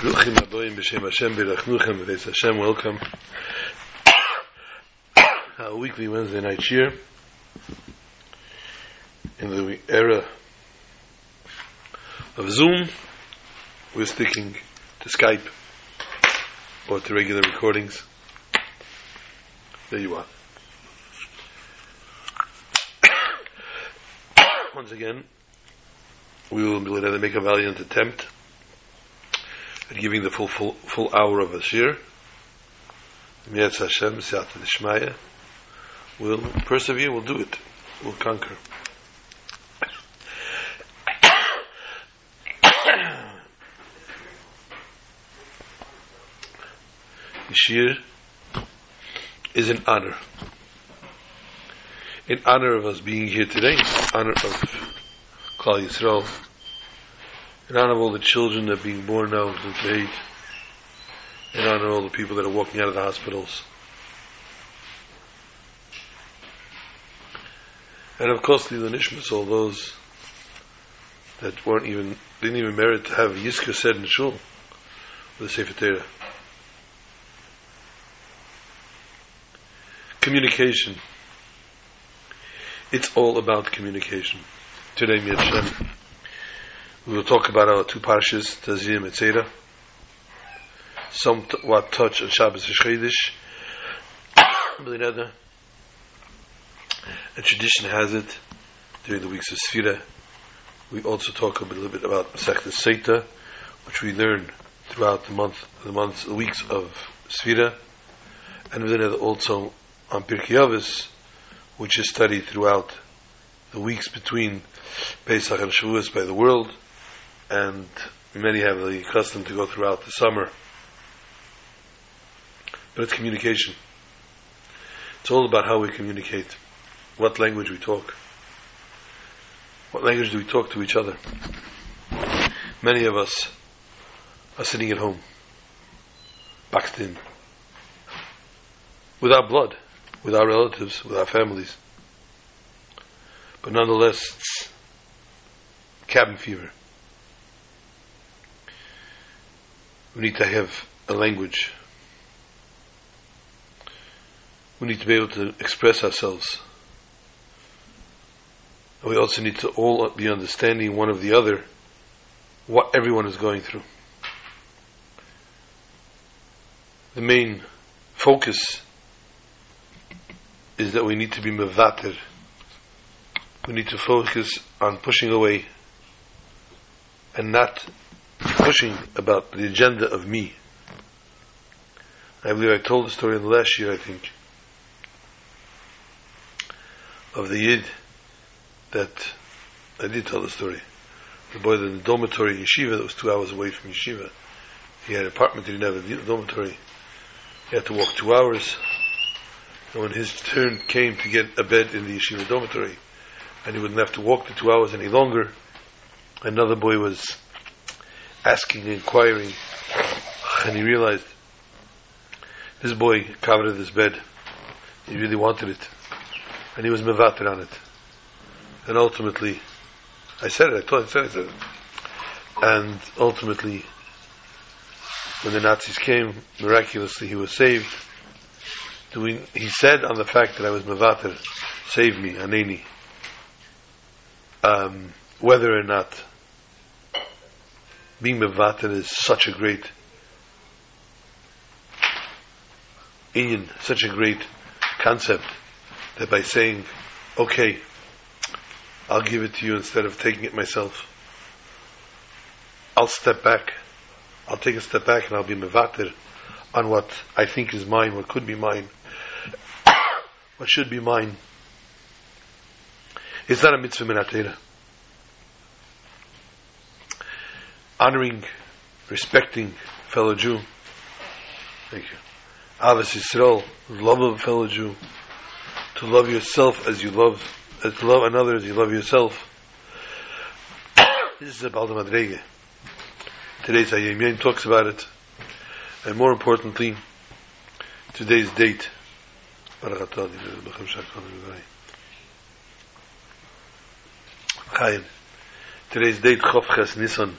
Bruchim aboyim b'shem Hashem b'rachnuchem b'veis Hashem. Welcome. Our weekly Wednesday night cheer in the era of Zoom. We're sticking to Skype or to regular recordings. There you are. Once again, we will make a valiant attempt at giving the full full, full hour of a shir. Mietz Hashem, Siyat Nishmaya. We'll persevere, we'll do it. We'll conquer. the shir is an honor. In honor of us being here today, in honor of Klal Yisrael, in honor of all the children that are being born now to date, in honor of all the people that are walking out of the hospitals. And of course, the Nishmas, all those that weren't even, didn't even merit to have Yiska said in Shul with the Sefer Torah. Communication. It's all about communication. Today, Mitzvah. We will talk about our two parshas, Tazim and Tzera. Somewhat touch on Shabbos and A tradition has it, during the weeks of Sfira, we also talk a little bit about Masechta Seita, which we learn throughout the month, the months, the weeks of Sfira, and within it also on Pirkei Avos, which is studied throughout the weeks between Pesach and Shavuos by the world, and many have the custom to go throughout the summer. But it's communication. It's all about how we communicate, what language we talk. What language do we talk to each other? Many of us are sitting at home, boxed in, without blood, with our relatives, with our families. But nonetheless, cabin fever. We need to have a language. We need to be able to express ourselves. we also need to all be understanding one of the other what everyone is going through. The main focus is that we need to be mevater. We need to focus on pushing away and not pushing about the agenda of me. I believe I told the story in the last year, I think, of the Yid that I did tell the story. The boy in the dormitory yeshiva that was two hours away from yeshiva. He had an apartment, he have a dormitory. He had to walk two hours. And when his turn came to get a bed in the yeshiva dormitory, and he wouldn't have to walk the two hours any longer, another boy was asking, inquiring, and he realized this boy covered his bed. He really wanted it, and he was mevater on it. And ultimately, I said it. I told, I said, I said it. And ultimately, when the Nazis came, miraculously he was saved. Doing, he said on the fact that I was mevater, save me, aneni. Um, whether or not being mevatel is such a great in such a great concept that by saying, okay, I'll give it to you instead of taking it myself, I'll step back. I'll take a step back and I'll be mevater on what I think is mine, what could be mine, what should be mine. It's not a mitzvah minatera. Honoring, respecting fellow Jew. Thank you. Ahavas Yisrael, love of a fellow Jew. To love yourself as you love, uh, to love another as you love yourself. this is about the Madrege. Today's Hayim talks about it. And more importantly, today's date. Today's date, Chof Ches Nisan.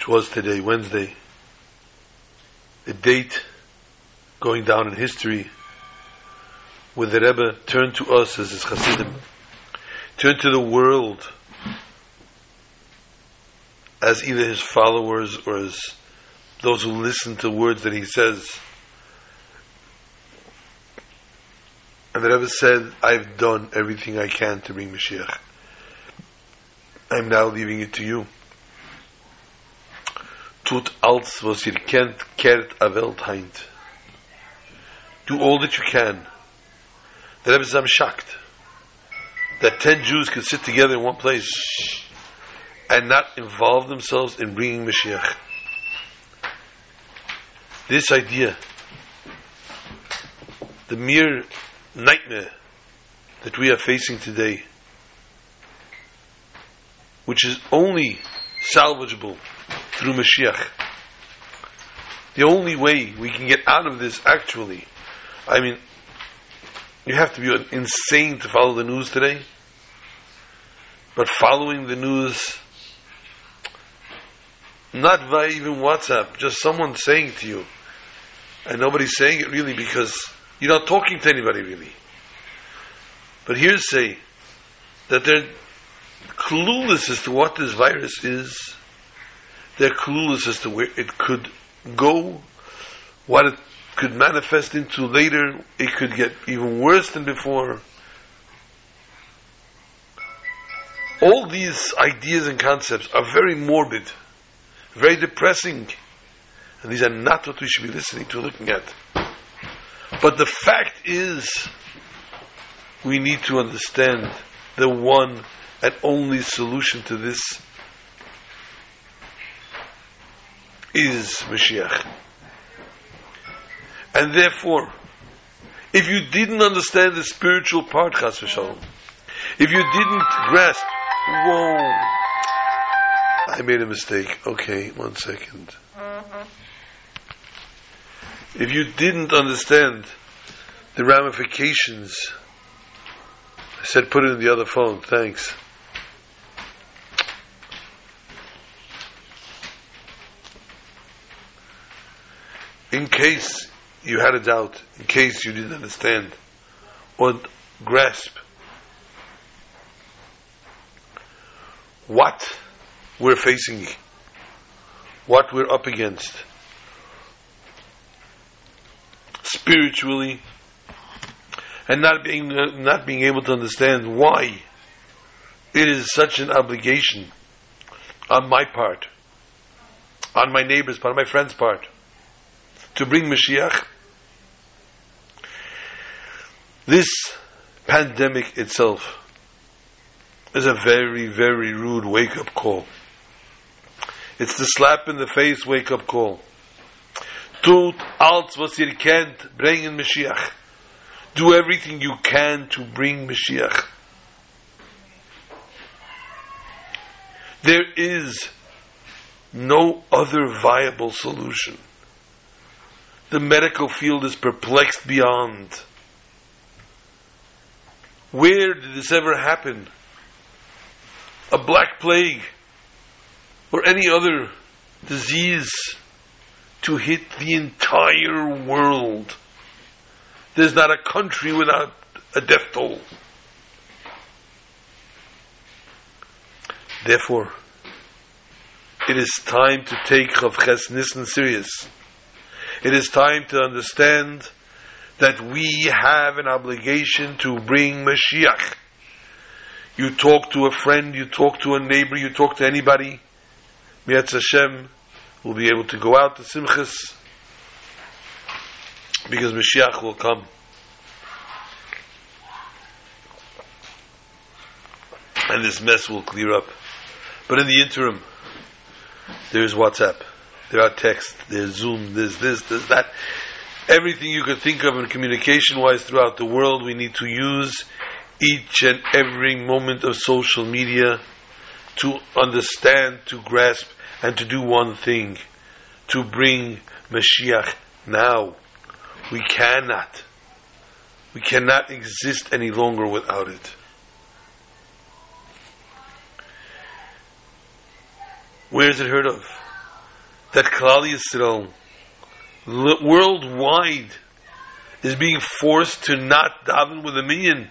Which was today, Wednesday, a date going down in history where the Rebbe turned to us as his Hasidim, turned to the world as either his followers or as those who listen to words that he says. And the Rebbe said, I've done everything I can to bring Mashiach. I'm now leaving it to you. Tut als was ihr kennt, kehrt a Welt heint. Do all that you can. The Rebbe I'm shocked that ten Jews could sit together in one place and not involve themselves in bringing Mashiach. This idea, the mere nightmare that we are facing today, which is only salvageable through Mashiach. The only way we can get out of this, actually, I mean, you have to be insane to follow the news today. But following the news, not via even WhatsApp, just someone saying to you, and nobody's saying it really because you're not talking to anybody really. But hearsay that they're clueless as to what this virus is, they're clueless as to where it could go, what it could manifest into later, it could get even worse than before. All these ideas and concepts are very morbid, very depressing, and these are not what we should be listening to, looking at. But the fact is, we need to understand the one and only solution to this is Mashiach. And therefore, if you didn't understand the spiritual part, Chas v'shalom, if you didn't grasp, whoa, I made a mistake. Okay, one second. If you didn't understand the ramifications, I said put it in the other phone, thanks. In case you had a doubt, in case you didn't understand or grasp what we're facing, what we're up against, spiritually, and not being not being able to understand why it is such an obligation on my part, on my neighbor's part, on my friend's part to bring Mashiach. This pandemic itself is a very, very rude wake up call. It's the slap in the face wake up call. Tut alles was ihr kennt, bringen Mashiach. Do everything you can to bring Mashiach. There is no other viable solution. The medical field is perplexed beyond. Where did this ever happen? A black plague or any other disease to hit the entire world. There's not a country without a death toll. Therefore, it is time to take Chof Ches Nissen serious. It is time to understand that we have an obligation to bring Mashiach. You talk to a friend, you talk to a neighbor, you talk to anybody. Mi'etz Hashem will be able to go out to Simchas because Mashiach will come. And this mess will clear up. But in the interim, there's WhatsApp. There are texts, there's Zoom, there's this, there's that. Everything you could think of in communication wise throughout the world, we need to use each and every moment of social media to understand, to grasp, and to do one thing to bring Mashiach now. We cannot. We cannot exist any longer without it. Where is it heard of? That Klal Yisrael worldwide is being forced to not daven with a minyan.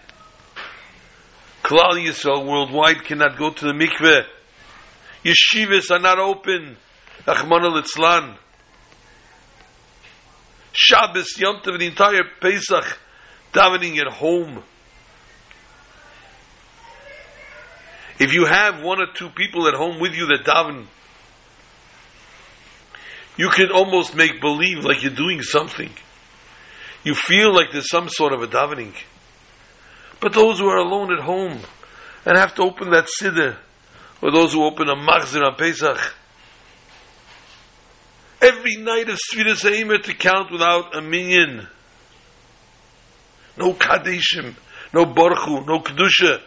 Klal Yisrael worldwide cannot go to the mikveh. Yeshivas are not open. Achman al Shabbos, Yom Tov, the entire Pesach, davening at home. If you have one or two people at home with you that daven, you can almost make believe like you're doing something. You feel like there's some sort of a davening. But those who are alone at home and have to open that siddur, or those who open a machzir on Pesach, every night of Sfiras Eimer to count without a minyan. No Kadeshim, no Baruch no Kedusha.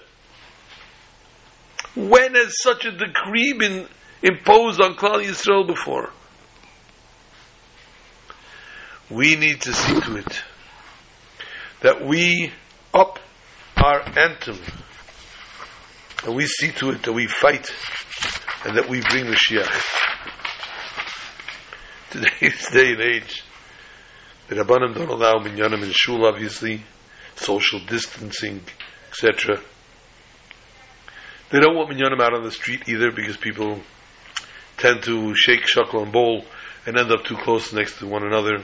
When has such a decree been imposed on Klal Yisrael before? We need to see to it that we up our anthem and we see to it that we fight and that we bring the Mashiach. Today's day and age, the Rabbanim don't allow minyanim in shul, obviously, social distancing, etc. They don't want minyanim out on the street either because people tend to shake, shuckle, and bowl and end up too close next to one another.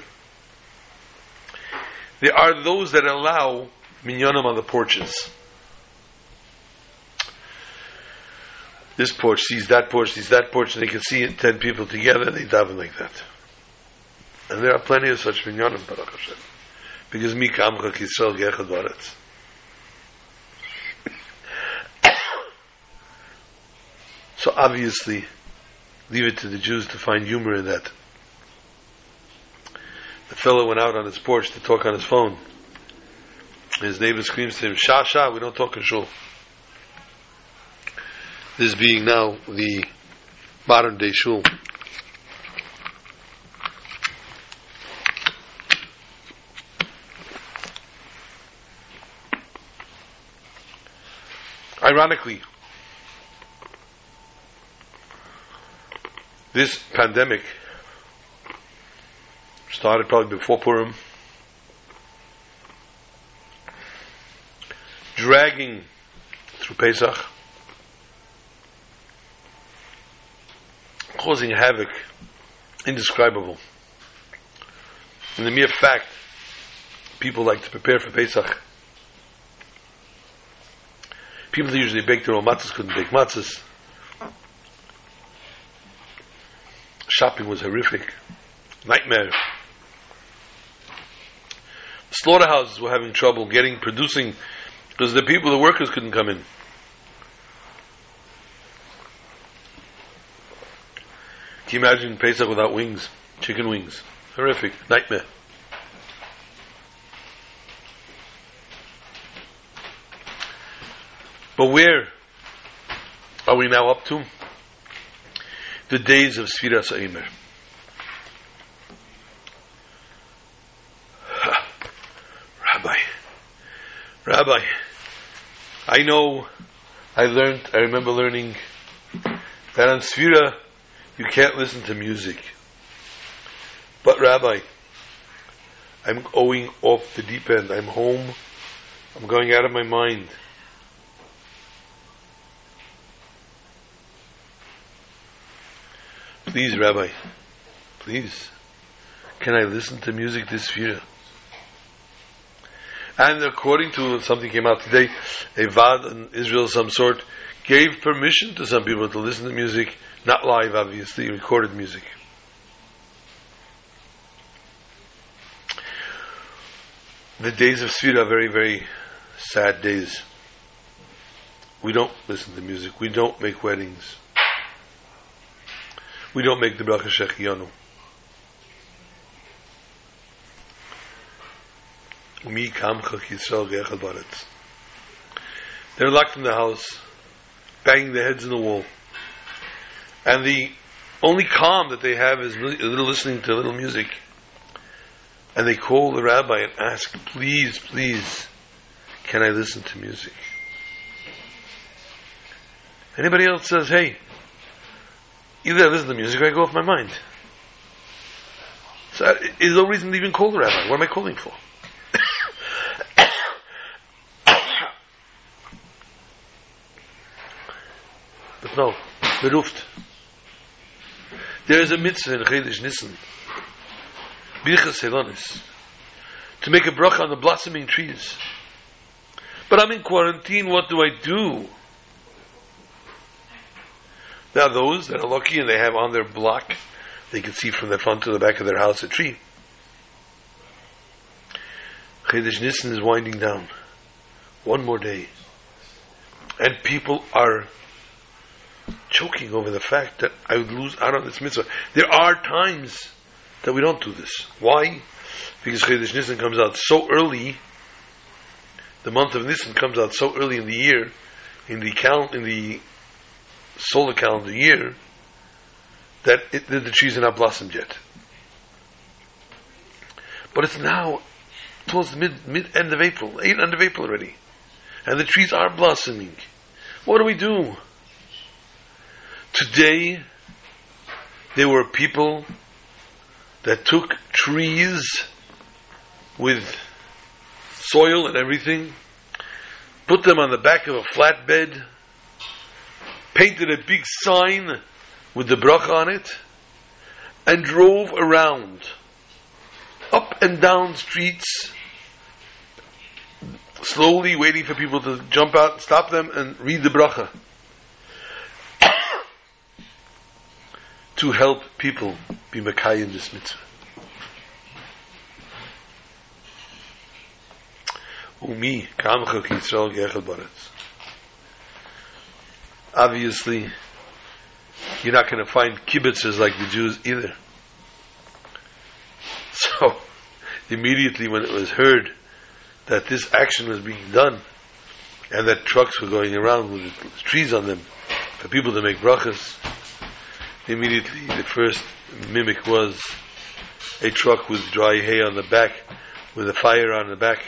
There are those that allow minyanim on the porches. This porch sees that porch, sees that porch, and they can see it, ten people together, they daven like that. And there are plenty of such minyanim, Baruch Hashem. Because mi kamcha kisrael. So obviously, leave it to the Jews to find humor in that. The fellow went out on his porch to talk on his phone. His neighbor screams to him, Shah, Shah, we don't talk in shul. This being now the modern day shul. Ironically, This pandemic started probably before Purim, dragging through Pesach, causing havoc indescribable. And the mere fact people like to prepare for Pesach. People that usually bake their own matzahs couldn't bake matzahs. shopping was horrific. Nightmare. Slaughterhouses were having trouble getting, producing, because the people, the workers couldn't come in. Can you imagine Pesach without wings? Chicken wings. Horrific. Nightmare. But where are we now up to? the days of Sfiras Eimer. Rabbi, Rabbi, I know, I learned, I remember learning that on Sfira you can't listen to music. But Rabbi, I'm going off the deep end. I'm home. I'm going out of my mind. Please, Rabbi, please, can I listen to music this year? And according to something came out today, a Vad in Israel of some sort gave permission to some people to listen to music, not live, obviously, recorded music. The days of Sfira are very, very sad days. We don't listen to music. We don't make weddings we don't make the bracha shehecheyanu. Mi kamcha Yisrael baretz. They're locked in the house, banging their heads in the wall. And the only calm that they have is listening to a little music. And they call the rabbi and ask, please, please, can I listen to music? Anybody else says, hey, Either I listen to music or I go off my mind. So uh, there's no reason to even call the rabbi. What am I calling for? No, beruft. There is a mitzvah in Chedesh Nissen, Birchas Ha'ilanos, to make a bracha on the blossoming trees. But I'm in quarantine, what do I do? There are those that are lucky and they have on their block, they can see from the front to the back of their house a tree. Chedesh Nissen is winding down. One more day. And people are choking over the fact that I would lose out on this mitzvah. There are times that we don't do this. Why? Because Chedesh Nissen comes out so early. The month of Nissen comes out so early in the year, in the count in the solar calendar year, that it, the, the trees are not blossomed yet. But it's now towards mid mid end of April, eight end of April already, and the trees are blossoming. What do we do? Today, there were people that took trees with soil and everything, put them on the back of a flatbed, painted a big sign with the bracha on it, and drove around, up and down streets, slowly waiting for people to jump out stop them and read the bracha. To help people be Makai in this mitzvah. Umi, Kamcha Baretz. Obviously, you're not going to find kibbutzes like the Jews either. So, immediately when it was heard that this action was being done, and that trucks were going around with trees on them for people to make brachas, immediately the first mimic was a truck with dry hay on the back, with a fire on the back,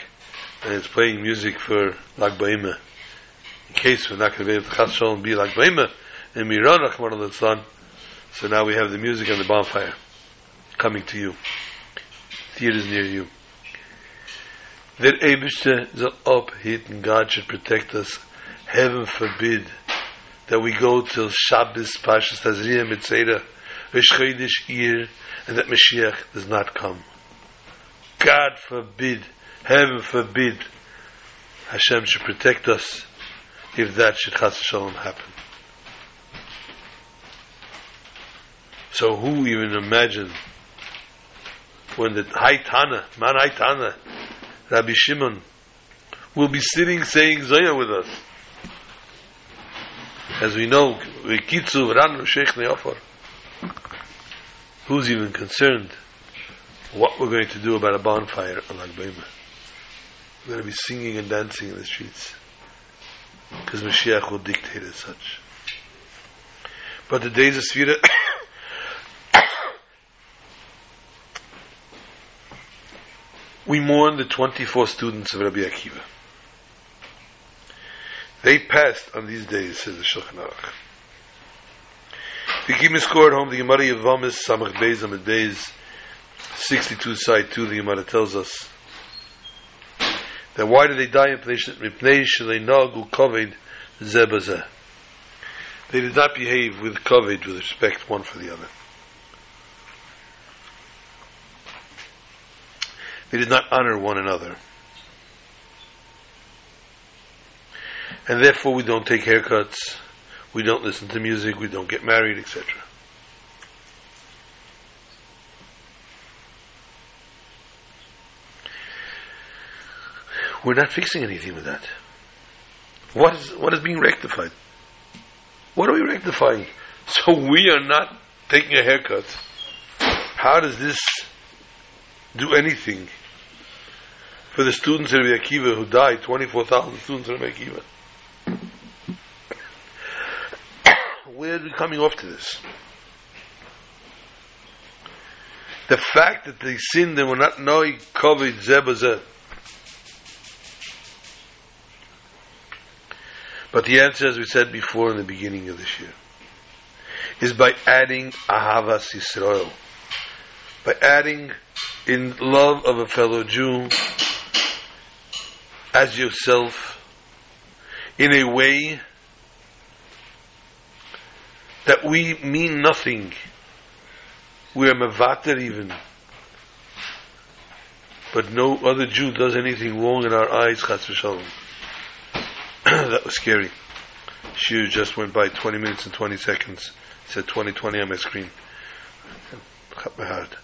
and it's playing music for Lag Ba'omer. In case we're not going to be able to chas and be Lag Ba'omer, and Miran Rachman al so now we have the music and the bonfire coming to you. Theaters near you. That Abishter hit, and God should protect us. Heaven forbid that we go till Shabbos, Pashas Tazriyah, Mitzera, Veshchodesh Ir, and that Mashiach does not come. God forbid, heaven forbid, Hashem should protect us if that should chas shalom happen. So who even imagine when the Haitana, Man Haitana, Rabbi Shimon, will be sitting saying Zoya with us? As we know, Vikitzu Ranu Sheikh Neofor. Who's even concerned what we're going to do about a bonfire on Lag We're going to be singing and dancing in the streets. Because Mashiach will dictate as such. But the days of Sfira, we mourn the 24 students of Rabbi Akiva. They passed on these days, says the Shulchan Aruch. Keep me score at home, the Gemara Yavamis Samach Beis Amid Beis 62 side 2, the Gemara tells us that why did they die in Mipnei Shalei Nagu Kovid. They did not behave with covet, with respect one for the other. They did not honor one another. And therefore we don't take haircuts, we don't listen to music, we don't get married, etc. We're not fixing anything with that. What is what is being rectified? What are we rectifying? So we are not taking a haircut. How does this do anything for the students in Rabbi Akiva who died, 24,000 students of Rabbi Akiva? Where are we coming off to this? The fact that they sinned and were not knowing covered zebazeh. But the answer, as we said before in the beginning of this year, is by adding Ahavas Yisrael. by adding in love of a fellow Jew as yourself in a way that we mean nothing. We are mavater even. But no other Jew does anything wrong in our eyes, chas v'shalom. that was scary. She just went by 20 minutes and 20 seconds. It said 2020 on my screen. Cut my heart.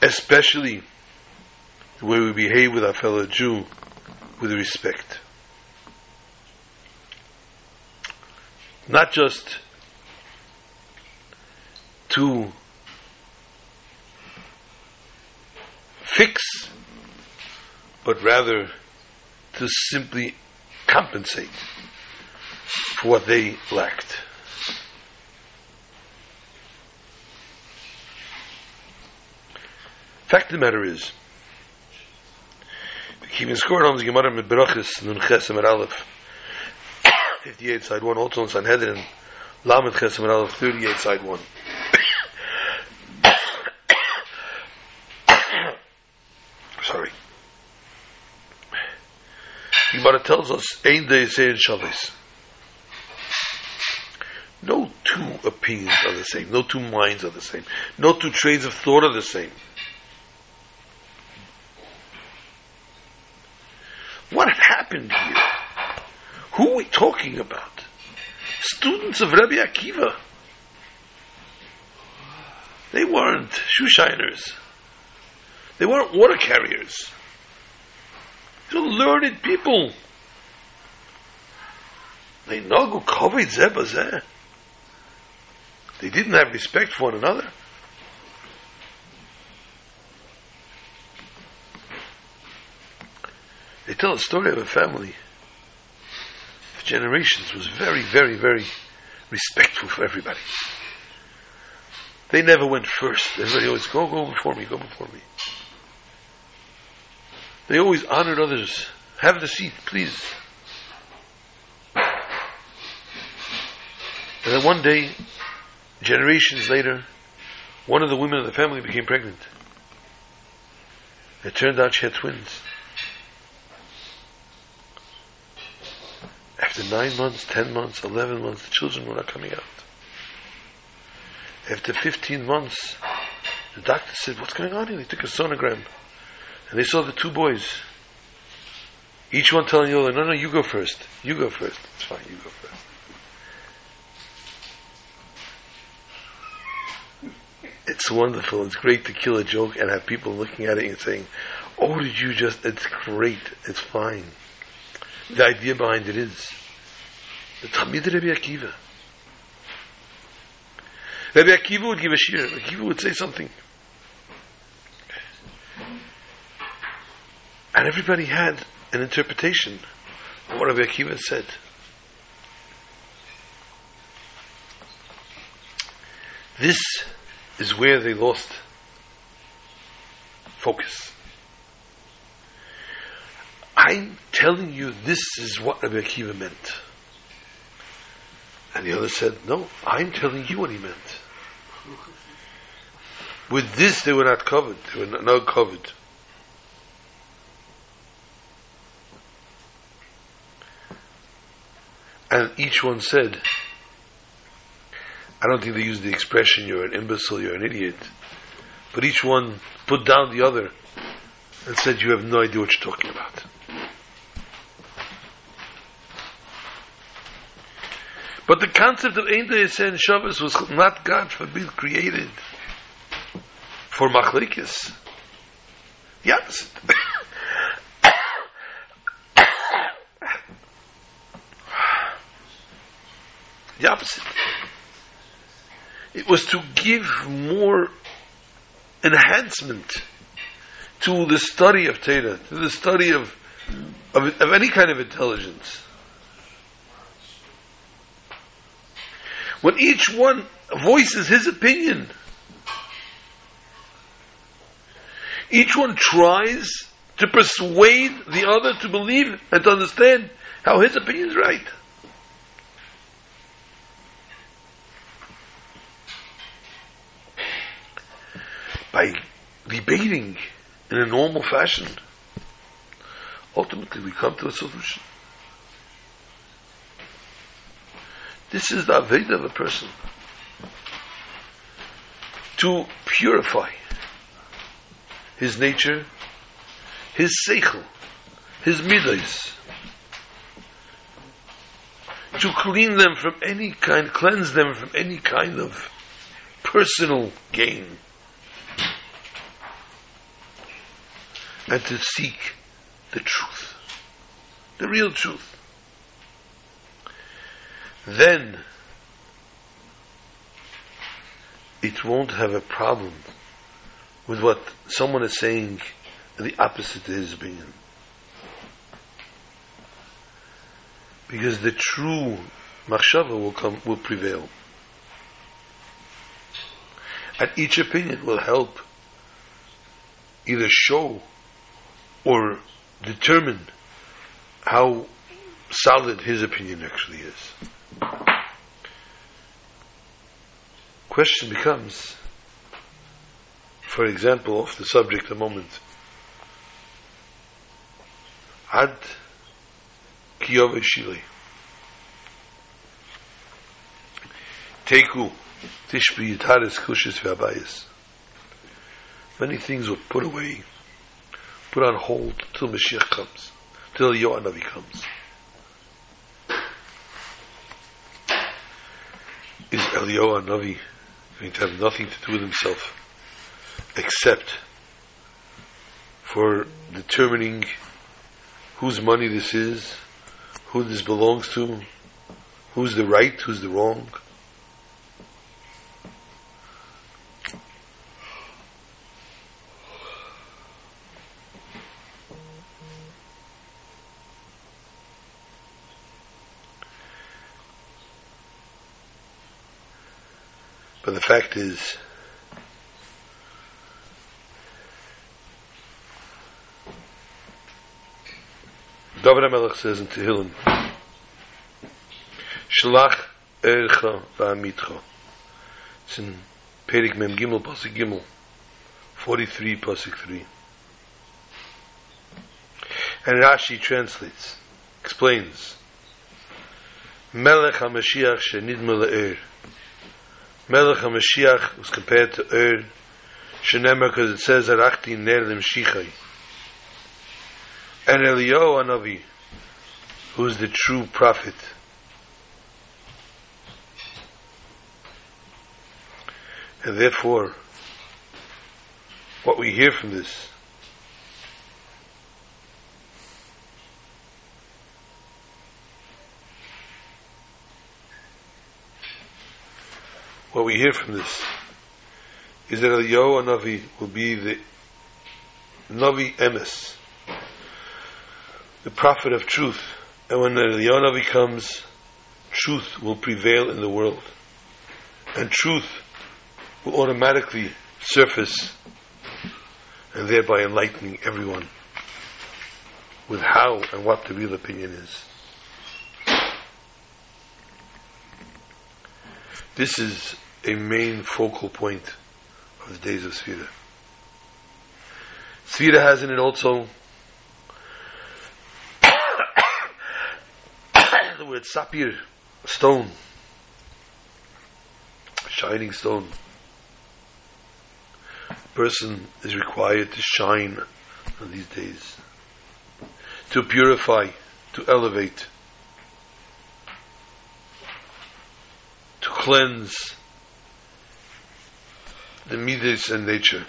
Especially the way we behave with our fellow Jew with respect. Not just to fix, but rather to simply compensate for what they lacked. Fact of the matter is, keeping score on the Gemara Nun Chesem Aleph 58 side 1 also on Sanhedrin Lamed Chesem Aleph 38 side 1 sorry. Gemara tells us Ein Day Seir Shabbos. No two opinions are the same. No two minds are the same. No two trains of thought are the same. What happened? Who are we talking about? Students of Rabbi Akiva. They weren't shoe shiners. They weren't water carriers. They were learned people. They nagu kavod zeh They didn't have respect for one another. They tell a story of a family generations was very, very, very respectful for everybody. They never went first. Everybody always go, go before me, go before me. They always honored others. Have the seat, please. And then one day, generations later, one of the women of the family became pregnant. It turned out she had twins. After nine months, ten months, eleven months, the children were not coming out. After 15 months, the doctor said, What's going on here? They took a sonogram. And they saw the two boys. Each one telling the other, No, no, you go first. You go first. It's fine, you go first. It's wonderful. It's great to kill a joke and have people looking at it and saying, Oh, did you just, it's great. It's fine. The idea behind it is the Talmid Rabbi Akiva. Rabbi Akiva would give a shir. Rabbi Akiva would say something. And everybody had an interpretation of what Rabbi Akiva said. This is where they lost focus. I'm telling you this is what Rabbi Akiva meant. And the other said, No, I'm telling you what he meant. With this, they were not covered. They were not covered. And each one said, I don't think they used the expression, you're an imbecile, you're an idiot. But each one put down the other and said, You have no idea what you're talking about. But the concept of Ein and Shabbos was not, God forbid, created for Machlekes. The opposite. the opposite. It was to give more enhancement to the study of Torah, to the study of, of, of any kind of intelligence. when each one voices his opinion. Each one tries to persuade the other to believe and to understand how his opinion is right. By debating in a normal fashion, ultimately we come to a solution. This is the Aveda of a person. To purify his nature, his seichel, his midas, to clean them from any kind, cleanse them from any kind of personal gain, and to seek the truth, the real truth. Then it won't have a problem with what someone is saying the opposite his opinion. Because the true machshava will come, will prevail. And each opinion will help either show or determine how solid his opinion actually is. Question becomes, for example, of the subject a moment. Ad Kiyove Shili. Teku Tishbi Yitaris Kushis V'abayis. Many things were put away, put on hold till Mashiach comes, till Yohanavi comes. Is Eliyahu Navi going to have nothing to do with himself except for determining whose money this is, who this belongs to, who's the right, who's the wrong. But the fact is, David HaMelech says in Tehillim, Shlach Ercha V'Amitcha. It's in Perik Mem Gimel, Pasuk Gimel, 43, Pasuk 3. And Rashi translates, explains, Melech HaMashiach Shenidme Le'er. Melech HaMashiach was compared to Er, Shenemar, because it says, Arachti Ner Limshichai and Eliyahu Anavi, who is the true prophet. And therefore, what we hear from this what we hear from this is that Eliyahu Anavi will be the Navi Emes, the prophet of truth. And when Eliyahu becomes, truth will prevail in the world. And truth will automatically surface and thereby enlightening everyone with how and what the real opinion is. This is a main focal point of the days of Sfira. Sfira has in it also the word sapir, stone, shining stone. Person is required to shine on these days, to purify, to elevate, to cleanse the midas and nature.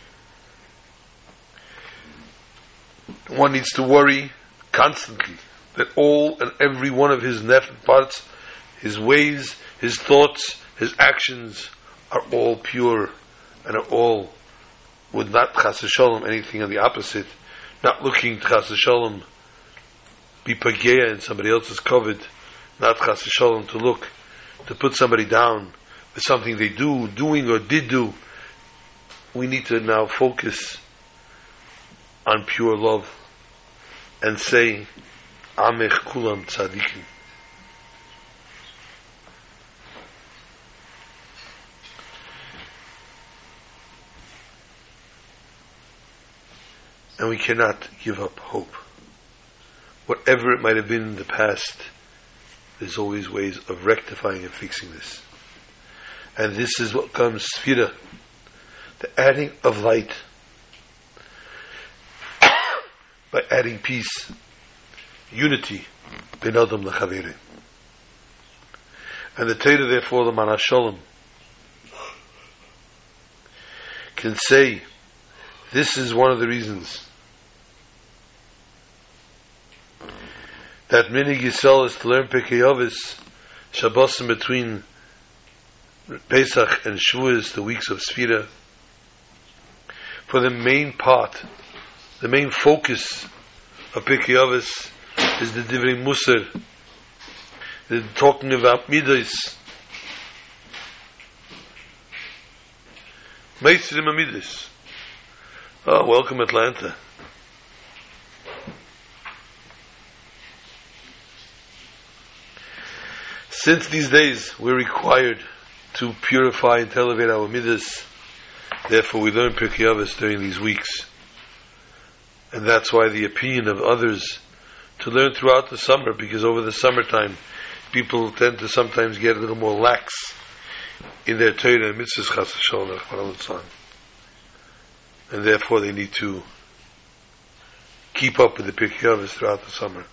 One needs to worry constantly that all and every one of his nef parts, his ways, his thoughts, his actions are all pure and are all would not chas shalom anything on the opposite, not looking to chas shalom be pageya in somebody else's covet, not chas shalom to look to put somebody down with something they do, doing or did do. We need to now focus on pure love and say Amech kulam tzadikim. and we cannot give up hope. Whatever it might have been in the past, there's always ways of rectifying and fixing this. And this is what comes Sfira, the adding of light by adding peace, unity, ben adam. And the Torah, therefore, the Manasholem, can say, this is one of the reasons that Minhag Yisrael is to learn Pirkei Avos, Shabbosim between Pesach and Shavuos, the weeks of Sfira, for the main part, the main focus of Pirkei Avos is the Divrei Musar, the talking about Midas, Meitzirim Midas. Oh, welcome Atlanta. Since these days we're required to purify and elevate our midas, therefore we learn Pirkei Avos during these weeks. And that's why the opinion of others to learn throughout the summer, because over the summertime people tend to sometimes get a little more lax in their Torah and mitzvahs, and therefore they need to keep up with the Pirkei Avos throughout the summer.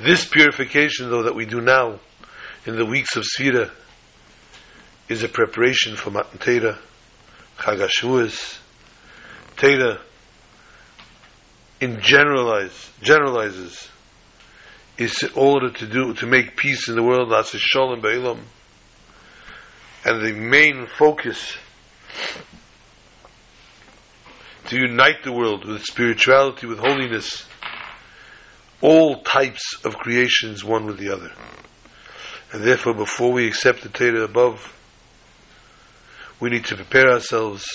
This purification, though, that we do now in the weeks of Sfira is a preparation for Matan Torah, Chag HaShavuos. Torah in generalize, generalizes is in order to do, to make peace in the world, that's a shalom be'ilam. And the main focus to unite the world with spirituality, with holiness, all types of creations one with the other. And therefore, before we accept the Torah above, we need to prepare ourselves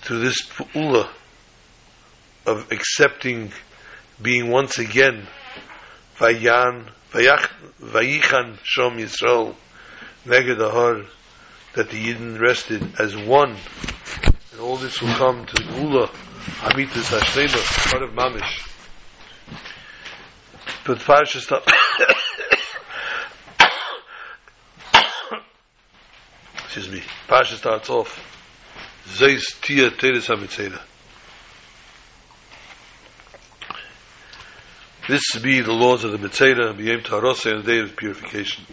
through this pu'ula of accepting being once again Vayan, Vayichan Shom Yisrael, Neged Ahar, that the Yidden rested as one. And all this will come to the Gula, Amitas Hashlema, part of Mamish. But Parsha Excuse me. Parsha starts off. Zeis tia teres hamitzera. This be the laws of the Mitzera, B'yem Tarose, and the day of purification.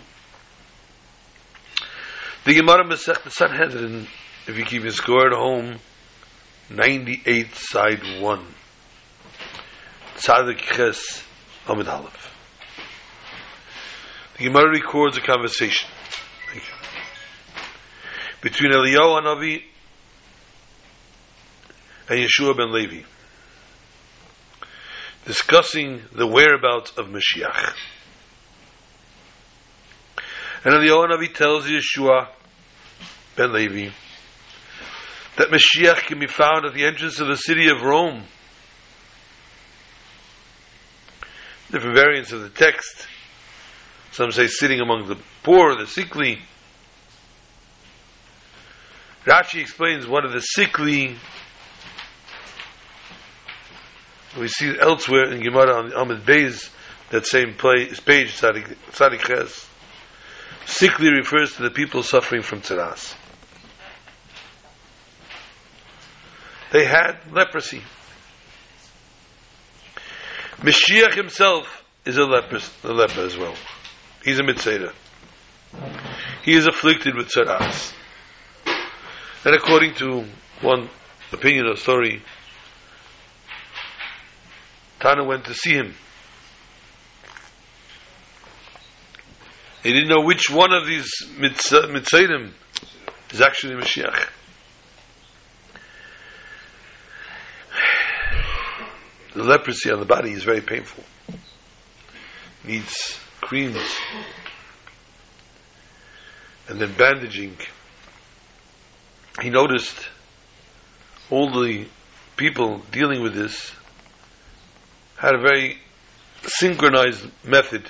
The Gemara Masech the Sanhedrin, if you keep your score at home, 98 side 1. Tzadik Ches Amid Aleph. The Gemara records a conversation between Eliyahu Hanavi and Yehoshua ben Levi, discussing the whereabouts of Mashiach. And Eliyahu Hanavi tells Yehoshua ben Levi that Mashiach can be found at the entrance of the city of Rome different variants of the text. Some say sitting among the poor, the sickly. Rashi explains one of the sickly. We see elsewhere in Gemara on Ahmed Beis, that same play, page, Tzadik Ches. Sickly refers to the people suffering from tzaras. They had leprosy. Mashiach himself is a leper, a leper as well. He's a metzora. He is afflicted with tzaras. And according to one opinion or story, Tana went to see him. He didn't know which one of these mitzvahim is actually Mashiach. the leprosy on the body is very painful. Needs creams and then bandaging. He noticed all the people dealing with this had a very synchronized method.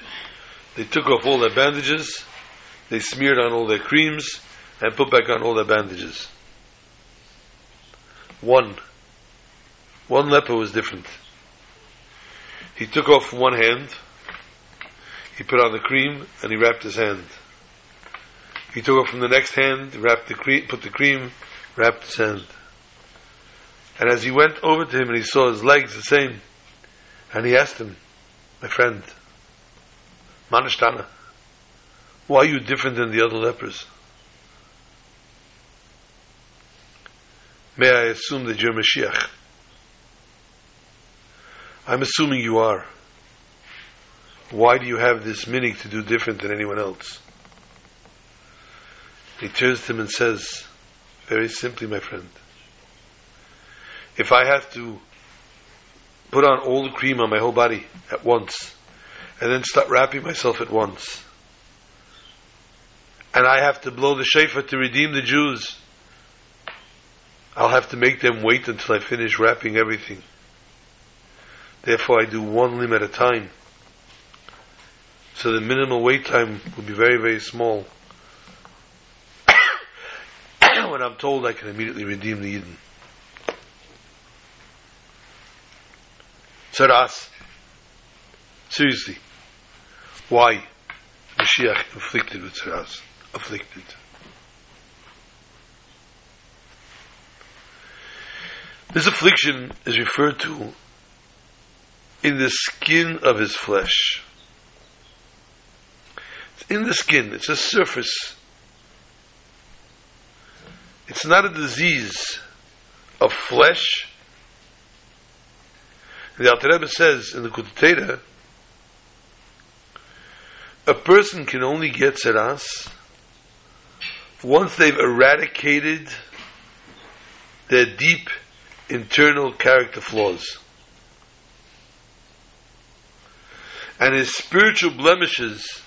They took off all their bandages, they smeared on all their creams, and put back on all their bandages. One One leper was different. He took off one hand, he put on the cream, and he wrapped his hand. He took it from the next hand, wrapped the cream, put the cream, wrapped his hand. And as he went over to him and he saw his legs the same, and he asked him, my friend, Manishtana, why are you different than the other lepers? May I assume that you're Mashiach? I'm assuming you are. Why do you have this meaning to do different than anyone else? He turns to him and says, very simply, my friend, if I have to put on all the cream on my whole body at once, and then start wrapping myself at once, and I have to blow the shofar to redeem the Jews, I'll have to make them wait until I finish wrapping everything. Therefore, I do one limb at a time. So the minimal wait time will be very, very small. When I'm told I can immediately redeem the Yidden. Tzaras. Seriously. Why? Mashiach afflicted with Tzaras. Afflicted. This affliction is referred to in the skin of his flesh. It's in the skin, it's a surface. It's not a disease of flesh. The Alter Rebbe says in the Kutatera, a person can only get tzaras once they've eradicated their deep internal character flaws. And his spiritual blemishes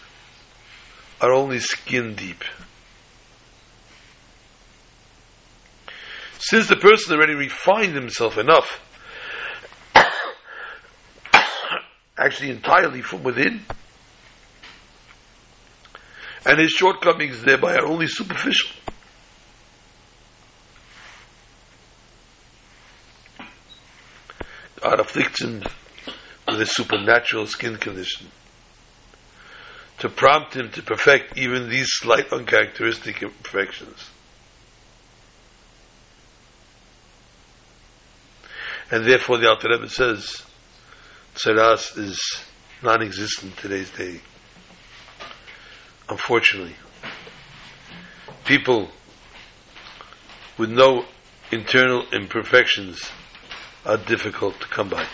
are only skin deep. Since the person already refined himself enough, actually entirely from within, and his shortcomings thereby are only superficial. God afflicts him with a supernatural skin condition to prompt him to perfect even these slight uncharacteristic imperfections. And therefore the Alter Rebbe says, Tzaras is non-existent today's day. Unfortunately. People with no internal imperfections are difficult to come by.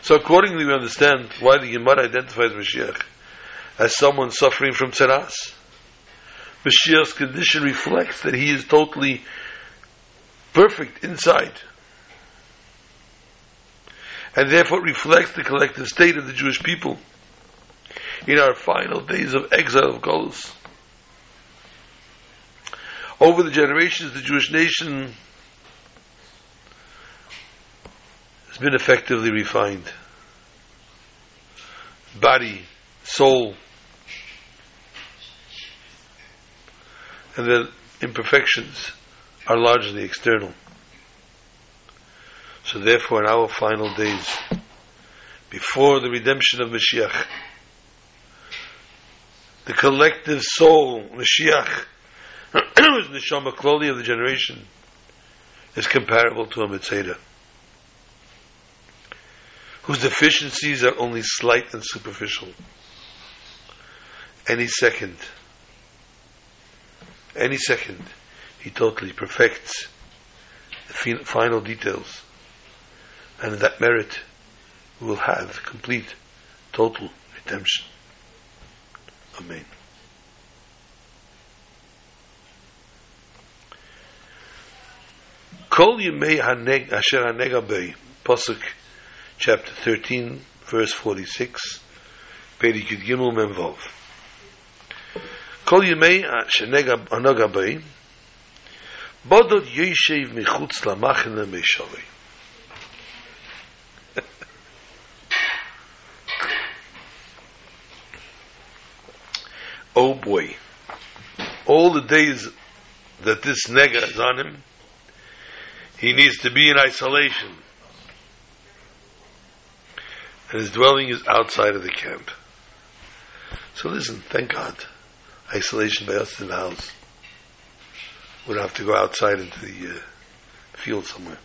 So accordingly we understand why the Gemara identifies Mashiach as someone suffering from tzaras. Mashiach's condition reflects that he is totally perfect inside. And therefore reflects the collective state of the Jewish people in our final days of exile of Golos. Over the generations, the Jewish nation has been effectively refined. Body, soul, and the imperfections are largely external. So therefore, in our final days, before the redemption of Mashiach, the collective soul, Mashiach, who is Neshama Kloli of the generation, is comparable to a Metzora whose deficiencies are only slight and superficial. Any second, any second, he totally perfects the final details. And that merit, we will have complete, total redemption. Amen. Kol yemei haneg asher haneg pasuk chapter 13, verse 46, Perikid Gimel Memvov. Kol yemei shenega anoga yeshev michutz lamachne oh boy, all the days that this nega is on him, he needs to be in isolation. And his dwelling is outside of the camp. So listen, thank God. Isolation by us in the house. Don't have to go outside into the uh, field somewhere.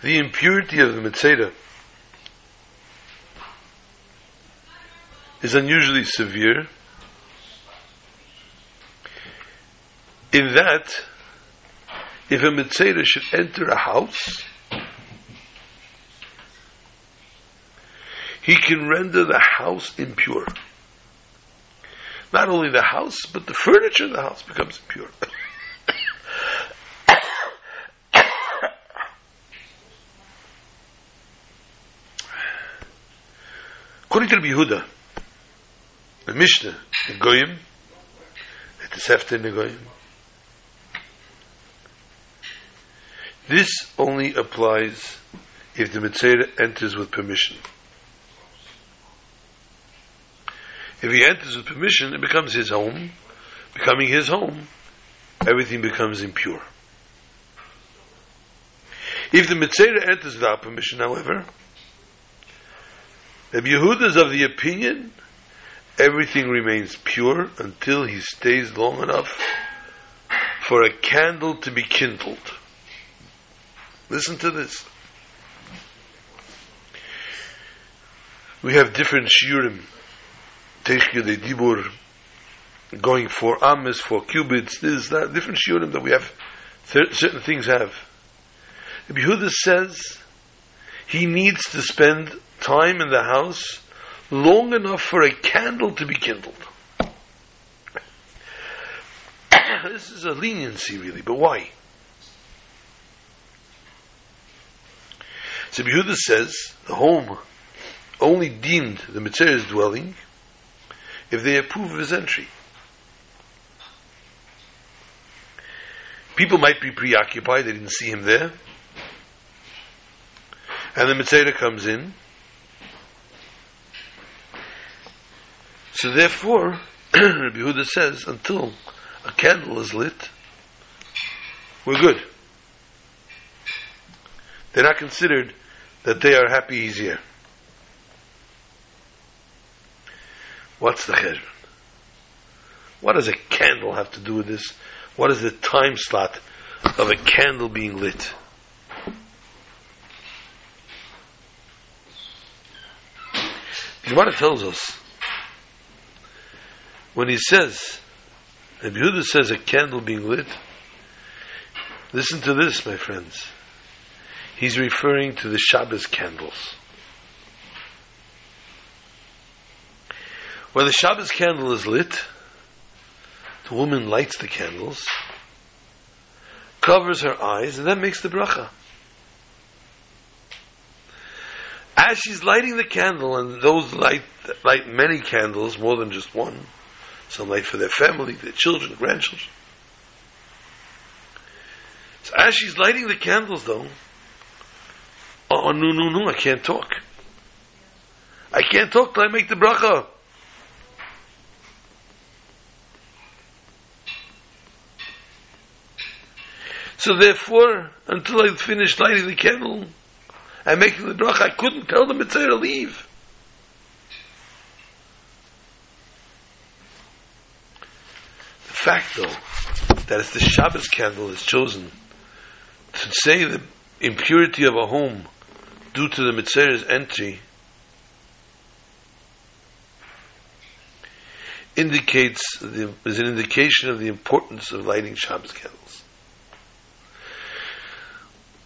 The impurity of the Metzora is unusually severe in that if a Metzora should enter a house, he can render the house impure. Not only the house, but the furniture in the house becomes impure. According to the Yehuda, the Mishnah, the Negaim, the Sefta in the Negaim, this only applies if the Metzora enters with permission. If he enters with permission, it becomes his home. Becoming his home, everything becomes impure. If the Metzora enters without permission, however, the Yehuda is of the opinion everything remains pure until he stays long enough for a candle to be kindled. Listen to this. We have different shiurim Teichke de Dibur, going for ames, for cubits, this, that, different shiurim that we have, certain things have. Yehuda says he needs to spend time in the house long enough for a candle to be kindled. this is a leniency, really, but why? So Yehuda says the home only deemed the Metzora's dwelling if they approve of his entry. People might be preoccupied, they didn't see him there. And the Metzora comes in. So therefore, Rabbi Yehuda says, until a candle is lit, we're good. They're not considered that they are happy here. What's the cheshbon? What does a candle have to do with this? What is the time slot of a candle being lit? Gemara tells us when he says, if Yehuda says a candle being lit, listen to this, my friends. He's referring to the Shabbos candles. When the Shabbos candle is lit, the woman lights the candles, covers her eyes, and then makes the bracha. As she's lighting the candle, and those light light many candles, more than just one. Some light for their family, their children, grandchildren. So as she's lighting the candles, though, oh, oh no no no, I can't talk. I can't talk till I make the bracha. So therefore, until I finished lighting the candle and making the bracha, I couldn't tell the metzora to leave. The fact, though, that it's the Shabbos candle is chosen to say the impurity of a home due to the metzora's entry indicates the, is an indication of the importance of lighting Shabbos candles.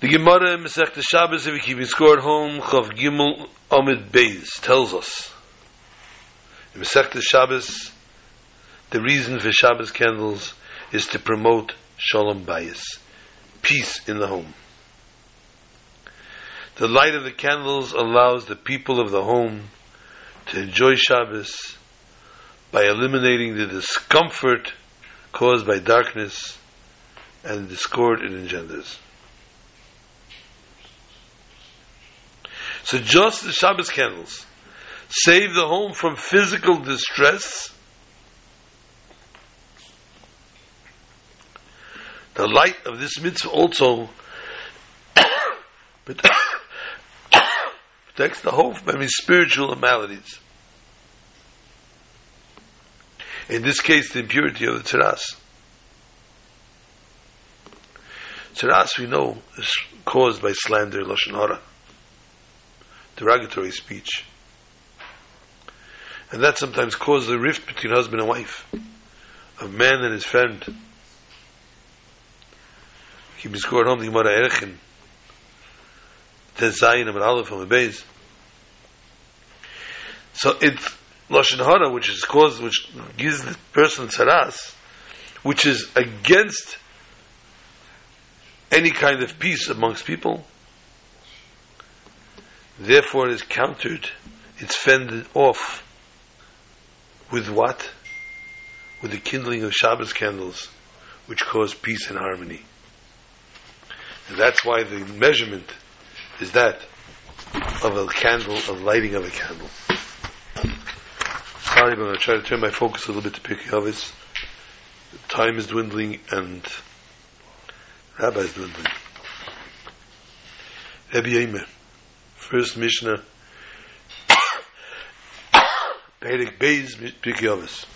The Gemara in Masech Shabbos, if we keep score at home, Chav Gimel Amid Beis tells us in Masech Shabbos, the reason for Shabbos candles is to promote Shalom Bayis, peace in the home. The light of the candles allows the people of the home to enjoy Shabbos by eliminating the discomfort caused by darkness and the discord it engenders. So just the Shabbos candles save the home from physical distress The light of this mitzvah also protects the home from any spiritual maladies. In this case, the impurity of the tzeras. Tzeras, we know, is caused by slander, lashon hara, derogatory speech, and that sometimes causes a rift between husband and wife, of man and his friend. Home, the Gemara Tezayin Amar Aleph. So it's lashon hara, which is caused, which gives the person tzaras, which is against any kind of peace amongst people. Therefore, it is countered, it's fended off with what? With the kindling of Shabbos candles, which cause peace and harmony. And that's why the measurement is that of a candle, of lighting of a candle. Sorry, I'm going to try to turn my focus a little bit to Pirkei. Time is dwindling and Rabbi is dwindling. Rabbi Yemer, first Mishnah, Perek Beis Pirkei Avos.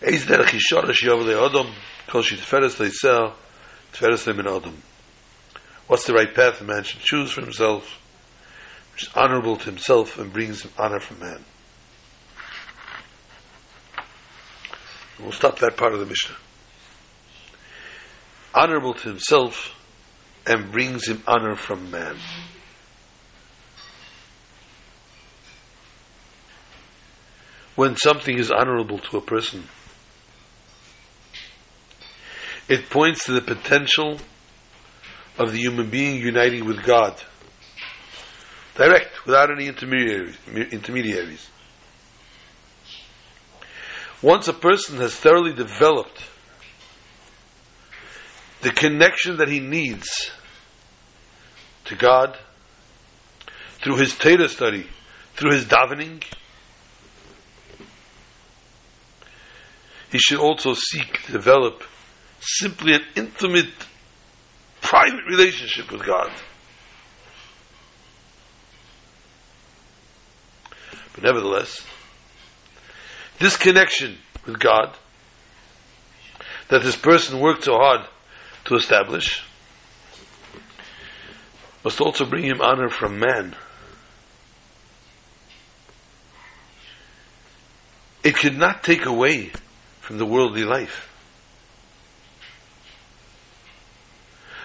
Eis derech yishorish yov le'odom, kol shi teferes le'isel, teferes le'min odom. What's the right path a man should choose for himself, which is honorable to himself and brings him honor from man. We'll stop that part of the Mishnah. Honorable to himself and brings him honor from man. When something is honorable to a person, it points to the potential of the human being uniting with God. Direct, without any intermediaries. intermediaries. Once a person has thoroughly developed the connection that he needs to God through his Torah study, through his davening, he should also seek to develop simply an intimate, private relationship with God. But nevertheless, this connection with God that this person worked so hard to establish must also bring him honor from man. It could not take away from the worldly life.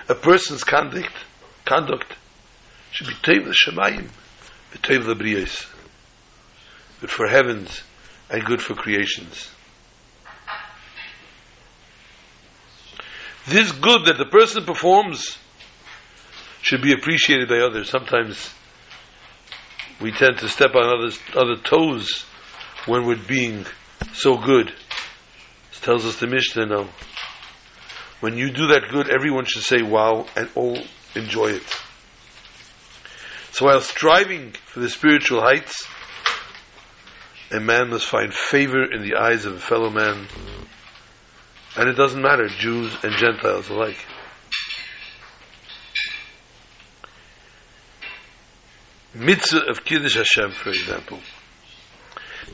a person's conduct conduct should be taiv the shemayim, taiv the briyos, But for heavens and good for creations. This good that the person performs should be appreciated by others. Sometimes we tend to step on others other toes when we're being so good. This tells us the Mishnah now. When you do that good, everyone should say wow and all enjoy it. So while striving for the spiritual heights, a man must find favor in the eyes of a fellow man. And it doesn't matter, Jews and Gentiles alike. Mitzvah of Kiddush Hashem, for example.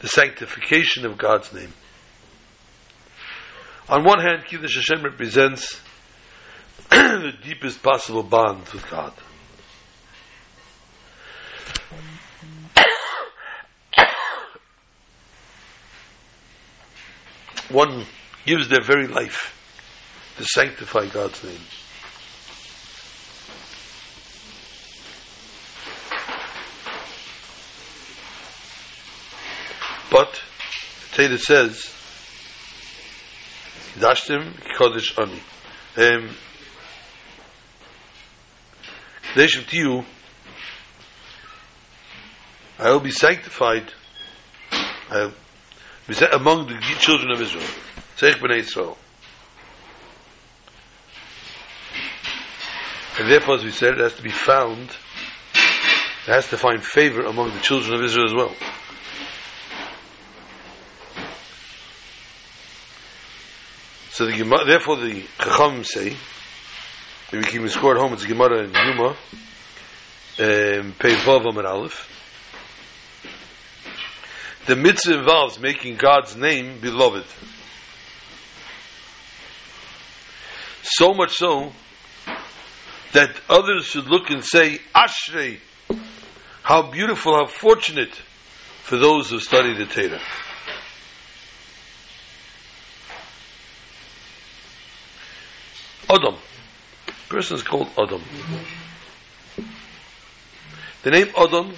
The sanctification of God's name. On one hand, Kiddush Hashem represents the deepest possible bond with God. One gives their very life to sanctify God's name. But, the says, Dashtim Kodesh Ani. Um, Deshim Tiyu, I will be sanctified I will among the children of Israel. Seich B'nai Israel. And therefore, as we said, it has to be found It has to find favor among the children of Israel as well. So the Gemara, therefore the Chacham say, if we keep score at home, it's Gemara and Yuma, um, Pei Vav Amar Aleph. The mitzvah involves making God's name beloved. So much so that others should look and say, Ashrei, how beautiful, how fortunate for those who study the Torah. Adam. Person is called Adam. The name Adam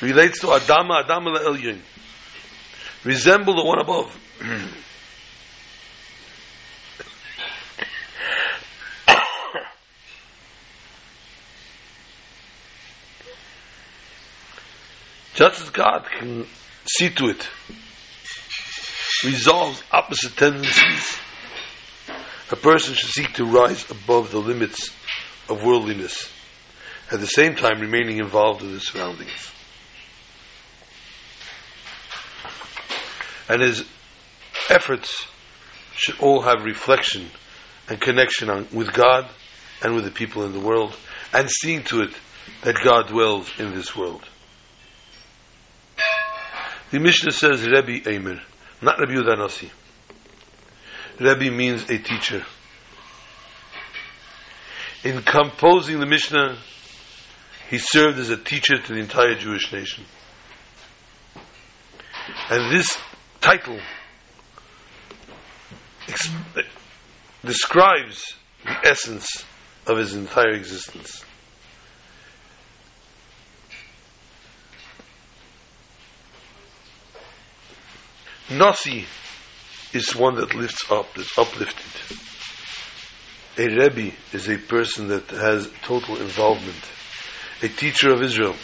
relates to Adama, Adama Elyon. Resemble the one above. Just as God can see to it, resolves opposite tendencies, a person should seek to rise above the limits of worldliness, at the same time remaining involved in his surroundings. And his efforts should all have reflection and connection on, with God and with the people in the world, and seeing to it that God dwells in this world. The Mishnah says Rebbe Eimer, not Rebbe Yudanasi. Rebbe means a teacher. In composing the Mishnah, he served as a teacher to the entire Jewish nation. And this title describes the essence of his entire existence. Nasi is one that lifts up, that's uplifted. A Rebbe is a person that has total involvement. A teacher of Israel.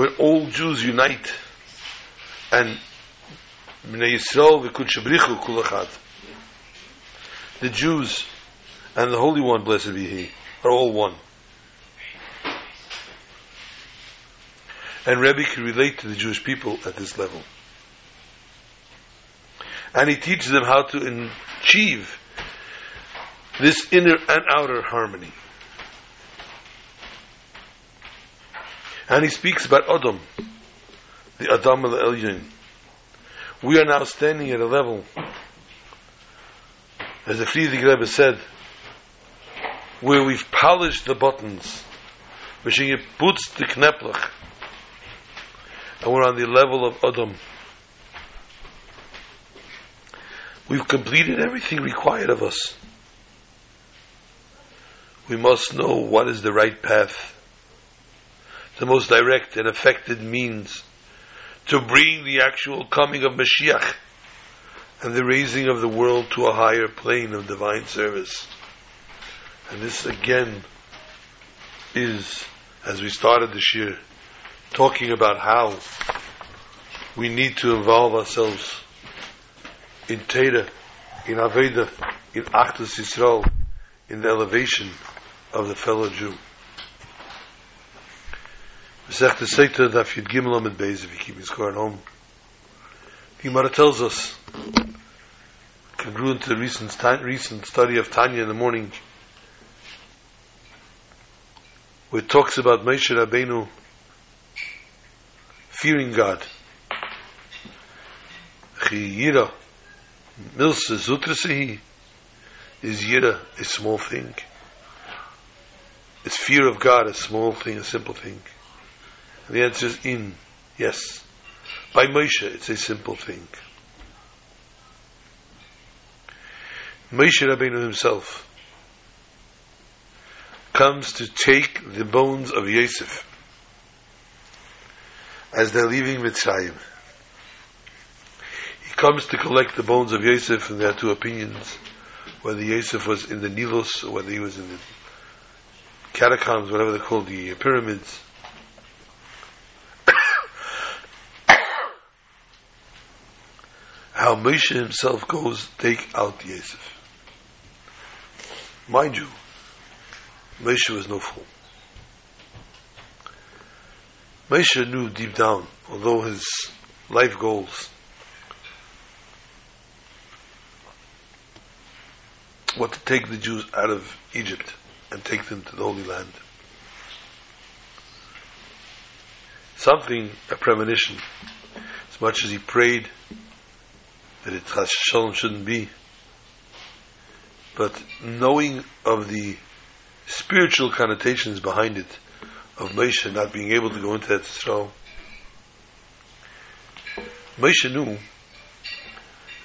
When all Jews unite and. The Jews and the Holy One, blessed be He, are all one. And Rebbe can relate to the Jewish people at this level. And he teaches them how to achieve this inner and outer harmony. And he speaks about Adam, the Adam al Elyon. We are now standing at a level, as the Frierdiker Rebbe said, where we've polished the buttons, puts the kneplach, and we're on the level of Adam. We've completed everything required of us. We must know what is the right path, the most direct and effective means to bring the actual coming of Mashiach and the raising of the world to a higher plane of divine service. And this again is, as we started this year, talking about how we need to involve ourselves in Teda, in Aveda, in Achdus Yisrael, in the elevation of the fellow Jew. Masech the Seita Daf Yud Gimel Amid Beis, if you keep his car at home. The Gemara tells us, congruent to the recent, recent study of Tanya in the morning, where it talks about Moshe Rabbeinu fearing God. Chiyira, milsa zutrasehi, is yira a small thing? Is fear of God a small thing, a simple thing? The answer is in, yes. By Moshe, it's a simple thing. Moshe Rabbeinu himself comes to take the bones of Yosef as they're leaving Mitzrayim. He comes to collect the bones of Yosef, and there are two opinions whether Yosef was in the Nilos or whether he was in the catacombs, whatever they're called, the pyramids. How Moshe himself goes take out Yosef. Mind you, Moshe was no fool. Moshe knew deep down, although his life goals what to take the Jews out of Egypt and take them to the Holy Land. Something, a premonition, as much as he prayed that it has Shalom shouldn't be, but knowing of the spiritual connotations behind it, of Moshe not being able to go into that throne, Moshe knew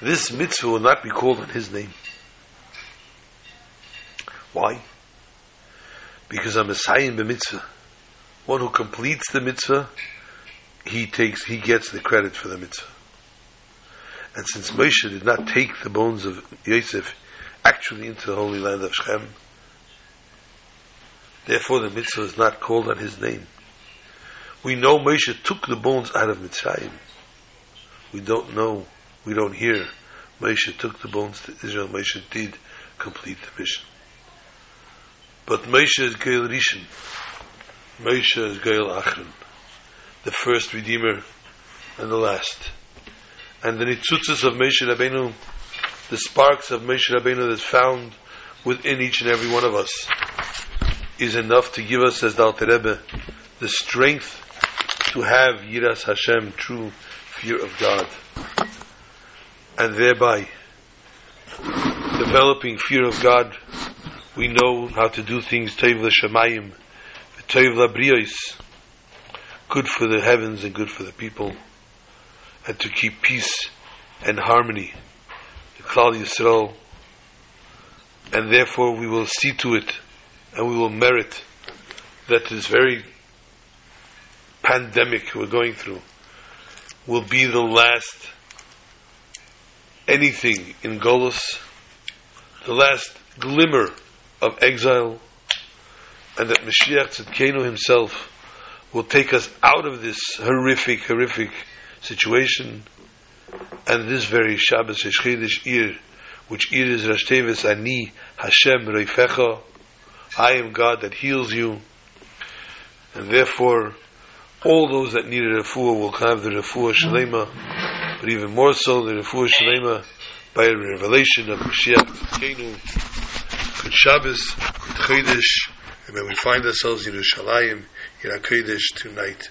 this mitzvah will not be called in his name. Why? Because I'm a sayin b'mitzvah. One who completes the mitzvah, he takes, he gets the credit for the mitzvah. And since Moshe did not take the bones of Yosef actually into the holy land of Shechem, therefore the mitzvah is not called on his name. We know Moshe took the bones out of Mitzrayim. We don't know, we don't hear Moshe took the bones to Israel. Moshe did complete the mission. But Moshe is Gael Rishon. Moshe is Gael Achron. The first Redeemer and the last. And the Nitzutzes of Moshe Rabbeinu, the sparks of Moshe Rabbeinu that's found within each and every one of us, is enough to give us, as the Alter Rebbe, the strength to have Yiras Hashem, true fear of God. And thereby, developing fear of God we know how to do things Teiv Shemayim, Teiv Labriyos, good for the heavens and good for the people, and to keep peace and harmony, the Klal Yisrael, and therefore we will see to it, and we will merit that this very pandemic we're going through will be the last anything in Golos, the last glimmer of exile, and that Mashiach Tzidkenu himself will take us out of this horrific, horrific situation. And this very Shabbos Heshchidish Iyar, which Iyar is Rashtevis Ani Hashem Reifecha, I am God that heals you. And therefore, all those that need a refuah will have the refuah shalema, but even more so the refuah shalema by a revelation of Mashiach Tzidkenu. Good Shabbos, good and when we find ourselves in Yerushalayim, in Kodesh tonight.